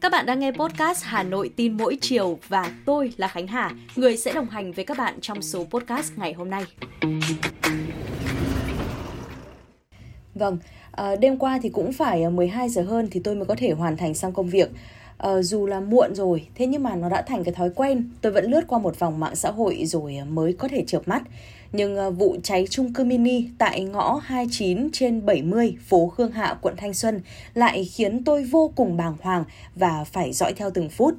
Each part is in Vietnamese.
Các bạn đang nghe podcast Hà Nội tin mỗi chiều và tôi là Khánh Hà, người sẽ đồng hành với các bạn trong số podcast ngày hôm nay. Vâng, ờ, đêm qua thì cũng phải ờ, 12 giờ hơn thì tôi mới có thể hoàn thành xong công việc uh, dù là muộn rồi, thế nhưng mà nó đã thành cái thói quen. Tôi vẫn lướt qua một vòng mạng xã hội rồi ờ, mới có thể chợp mắt. Nhưng uh, vụ cháy chung cư mini tại ngõ 29 trên 70 phố Khương Hạ, quận Thanh Xuân lại khiến tôi vô cùng bàng hoàng và phải dõi theo từng phút.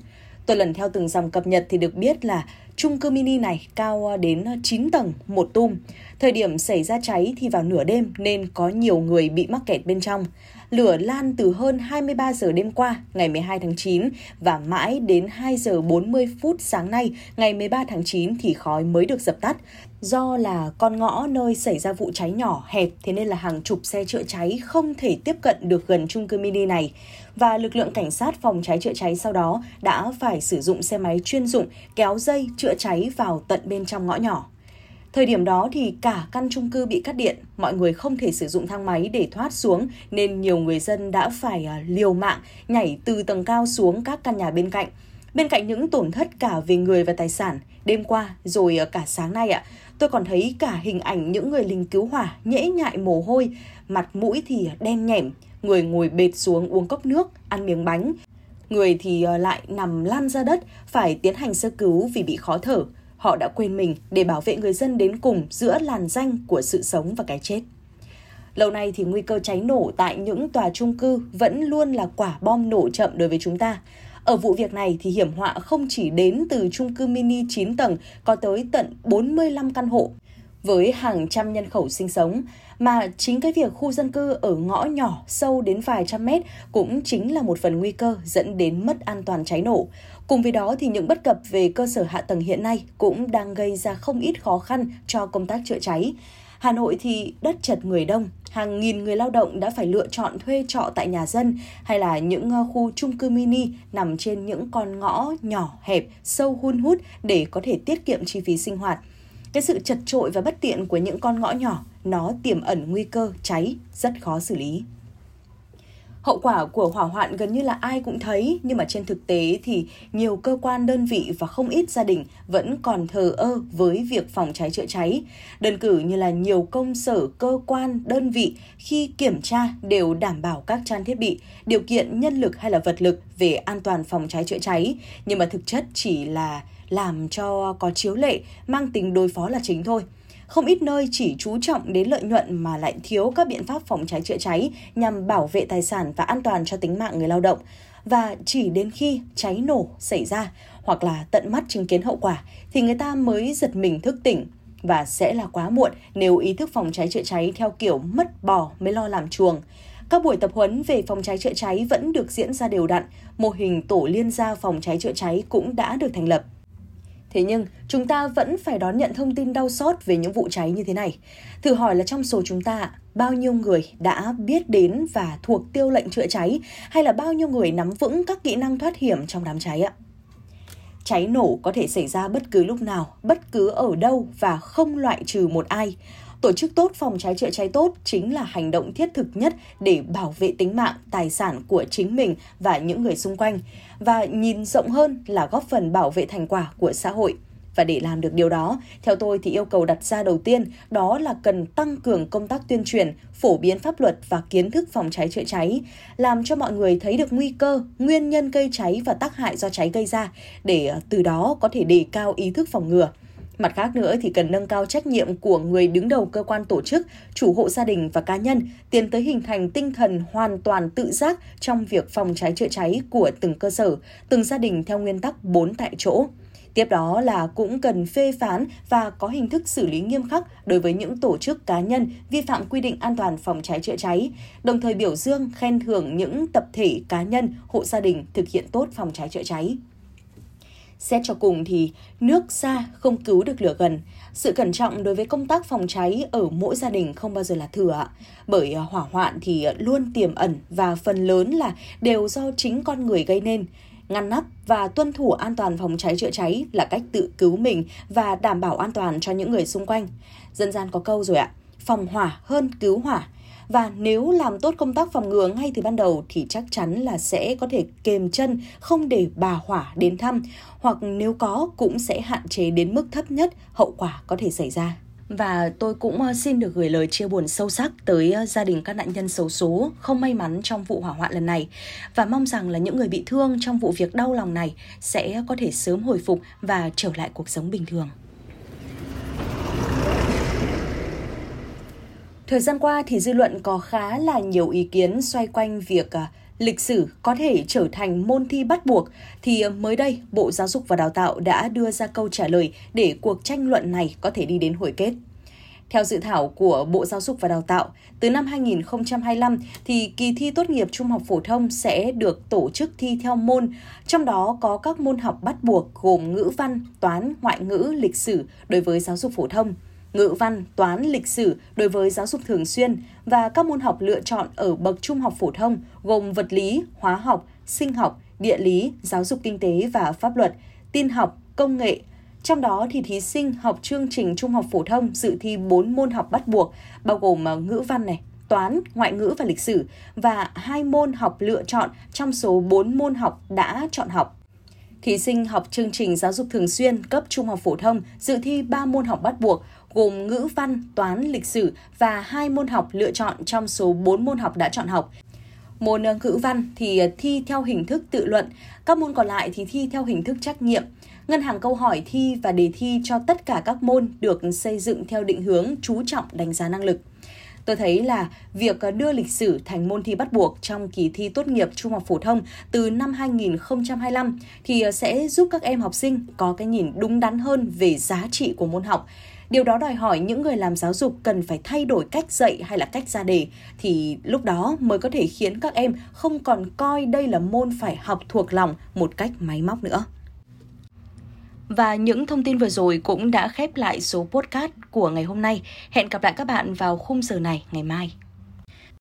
Tôi lần theo từng dòng cập nhật thì được biết là chung cư mini này cao đến 9 tầng, một tum. Thời điểm xảy ra cháy thì vào nửa đêm nên có nhiều người bị mắc kẹt bên trong. Lửa lan từ hơn 23 giờ đêm qua, ngày 12 tháng 9 và mãi đến 2 giờ 40 phút sáng nay, ngày 13 tháng 9 thì khói mới được dập tắt. Do là con ngõ nơi xảy ra vụ cháy nhỏ hẹp thế nên là hàng chục xe chữa cháy không thể tiếp cận được gần chung cư mini này. Và lực lượng cảnh sát phòng cháy chữa cháy sau đó đã phải sử dụng xe máy chuyên dụng kéo dây chữa cháy vào tận bên trong ngõ nhỏ. Thời điểm đó thì cả căn chung cư bị cắt điện, mọi người không thể sử dụng thang máy để thoát xuống nên nhiều người dân đã phải à, liều mạng nhảy từ tầng cao xuống các căn nhà bên cạnh. Bên cạnh những tổn thất cả về người và tài sản, đêm qua rồi à, cả sáng nay ạ, tôi còn thấy cả hình ảnh những người lính cứu hỏa nhễ nhại mồ hôi, mặt mũi thì đen nhẻm, người ngồi bệt xuống uống cốc nước, ăn miếng bánh. Người thì à, lại nằm lan ra đất, phải tiến hành sơ cứu vì bị khó thở họ đã quên mình để bảo vệ người dân đến cùng giữa làn danh của sự sống và cái chết. Lâu nay thì nguy cơ cháy nổ tại những tòa chung cư vẫn luôn là quả bom nổ chậm đối với chúng ta. Ở vụ việc này thì hiểm họa không chỉ đến từ chung cư mini 9 tầng, có tới tận 45 căn hộ với hàng trăm nhân khẩu sinh sống, mà chính cái việc khu dân cư ở ngõ nhỏ sâu đến vài trăm mét cũng chính là một phần nguy cơ dẫn đến mất an toàn cháy nổ. Cùng với đó thì những bất cập về cơ sở hạ tầng hiện nay cũng đang gây ra không ít khó khăn cho công tác chữa cháy. Hà Nội thì đất chật người đông, hàng nghìn người lao động đã phải lựa chọn thuê trọ tại nhà dân hay là những ờ, khu chung cư mini nằm trên những con ngõ nhỏ hẹp, sâu hun hút để có thể tiết kiệm chi phí sinh hoạt. Cái sự chật trội và bất tiện của những con ngõ nhỏ nó tiềm ẩn nguy cơ cháy rất khó xử lý. Hậu quả của hỏa hoạn gần như là ai cũng thấy, nhưng mà trên thực tế thì nhiều cơ quan đơn vị và không ít gia đình vẫn còn thờ ơ với việc phòng cháy chữa cháy. Đơn cử như là nhiều công sở, cơ quan, đơn vị khi kiểm tra đều đảm bảo các trang thiết bị, điều kiện nhân lực hay là vật lực về an toàn phòng cháy chữa cháy, nhưng mà thực chất chỉ là làm cho có chiếu lệ mang tính đối phó là chính thôi. Không ít nơi chỉ chú trọng đến lợi nhuận mà lại thiếu các biện pháp phòng cháy chữa cháy nhằm bảo vệ tài sản và an toàn cho tính mạng người lao động. Và chỉ đến khi cháy nổ xảy ra hoặc là tận mắt chứng kiến hậu quả thì người ta mới giật mình thức tỉnh và sẽ là quá muộn nếu ý thức phòng cháy chữa cháy theo kiểu mất bò mới lo làm chuồng. Các buổi tập huấn về phòng cháy chữa cháy vẫn được diễn ra đều đặn, mô hình tổ liên gia phòng cháy chữa cháy cũng đã được thành lập. Thế nhưng, chúng ta vẫn phải đón nhận thông tin đau xót về những vụ cháy như thế này. Thử hỏi là trong số chúng ta, bao nhiêu người đã biết đến và thuộc tiêu lệnh chữa cháy hay là bao nhiêu người nắm vững các kỹ năng thoát hiểm trong đám cháy ạ? Cháy nổ có thể xảy ra bất cứ lúc nào, bất cứ ở đâu và không loại trừ một ai. Tổ chức tốt phòng cháy chữa cháy tốt chính là hành động thiết thực nhất để bảo vệ tính mạng, tài sản của chính mình và những người xung quanh và nhìn rộng hơn là góp phần bảo vệ thành quả của xã hội. Và để làm được điều đó, theo tôi thì yêu cầu đặt ra đầu tiên đó là cần tăng cường công tác tuyên truyền, phổ biến pháp luật và kiến thức phòng cháy chữa cháy, làm cho mọi người thấy được nguy cơ, nguyên nhân gây cháy và tác hại do cháy gây ra để ờ, từ đó có thể đề cao ý thức phòng ngừa. Mặt khác nữa thì cần nâng cao trách nhiệm của người đứng đầu cơ quan tổ chức, chủ hộ gia đình và cá nhân, tiến tới hình thành tinh thần hoàn toàn tự giác trong việc phòng cháy chữa cháy của từng cơ sở, từng gia đình theo nguyên tắc 4 tại chỗ. Tiếp đó là cũng cần phê phán và có hình thức xử lý nghiêm khắc đối với những tổ chức cá nhân vi phạm quy định an toàn phòng cháy chữa cháy, đồng thời biểu dương khen thưởng những tập thể cá nhân, hộ gia đình thực hiện tốt phòng cháy chữa cháy. Xét cho cùng thì nước xa không cứu được lửa gần. Sự cẩn trọng đối với công tác phòng cháy ở mỗi gia đình không bao giờ là thừa Bởi à, hỏa hoạn thì à, luôn tiềm ẩn và phần lớn là đều do chính con người gây nên. Ngăn nắp và tuân thủ an toàn phòng cháy chữa cháy là cách tự cứu mình và đảm bảo an toàn cho những người xung quanh. Dân gian có câu rồi ạ, phòng hỏa hơn cứu hỏa và nếu làm tốt công tác phòng ngừa ngay từ ban đầu thì chắc chắn là sẽ có thể kềm chân, không để bà hỏa đến thăm hoặc nếu có cũng sẽ hạn chế đến mức thấp nhất hậu quả có thể xảy ra. Và tôi cũng ờ, xin được gửi lời chia buồn sâu sắc tới ờ, gia đình các nạn nhân xấu số không may mắn trong vụ hỏa hoạn lần này và mong rằng là những người bị thương trong vụ việc đau lòng này sẽ có thể sớm hồi phục và trở lại cuộc sống bình thường. Thời gian qua thì dư luận có khá là nhiều ý kiến xoay quanh việc à, lịch sử có thể trở thành môn thi bắt buộc thì mới đây Bộ Giáo dục và Đào tạo đã đưa ra câu trả lời để cuộc tranh luận này có thể đi đến hồi kết. Theo dự thảo của Bộ Giáo dục và Đào tạo, từ năm 2025 thì kỳ thi tốt nghiệp trung học phổ thông sẽ được tổ chức thi theo môn, trong đó có các môn học bắt buộc gồm ngữ văn, toán, ngoại ngữ, lịch sử đối với giáo dục phổ thông – ngữ văn, toán, lịch sử đối với giáo dục thường xuyên và các môn học lựa chọn ở bậc trung học phổ thông gồm vật lý, hóa học, sinh học, địa lý, giáo dục kinh tế và pháp luật, tin học, công nghệ. Trong đó thì thí sinh học chương trình trung học phổ thông dự thi 4 môn học bắt buộc bao gồm à, ngữ văn này, toán, ngoại ngữ và lịch sử và hai môn học lựa chọn trong số 4 môn học đã chọn học. Thí sinh học chương trình giáo dục thường xuyên cấp trung học phổ thông dự thi 3 môn học bắt buộc gồm ngữ văn, toán, lịch sử và hai môn học lựa chọn trong số 4 môn học đã chọn học. Môn ờ, ngữ văn thì ờ, thi theo hình thức tự luận, các môn còn lại thì thi theo hình thức trắc nghiệm. Ngân hàng câu hỏi thi và đề thi cho tất cả các môn được xây dựng theo định hướng chú trọng đánh giá năng lực. Tôi thấy là việc ờ, đưa lịch sử thành môn thi bắt buộc trong kỳ thi tốt nghiệp trung học phổ thông từ năm 2025 thì sẽ giúp các em học sinh có cái nhìn đúng đắn hơn về giá trị của môn học Điều đó đòi hỏi những người làm giáo dục cần phải thay đổi cách dạy hay là cách ra đề thì lúc đó mới có thể khiến các em không còn coi đây là môn phải học thuộc lòng một cách máy móc nữa. Và những thông tin vừa rồi cũng đã khép lại số podcast của ngày hôm nay. Hẹn gặp lại các bạn vào khung giờ này ngày mai.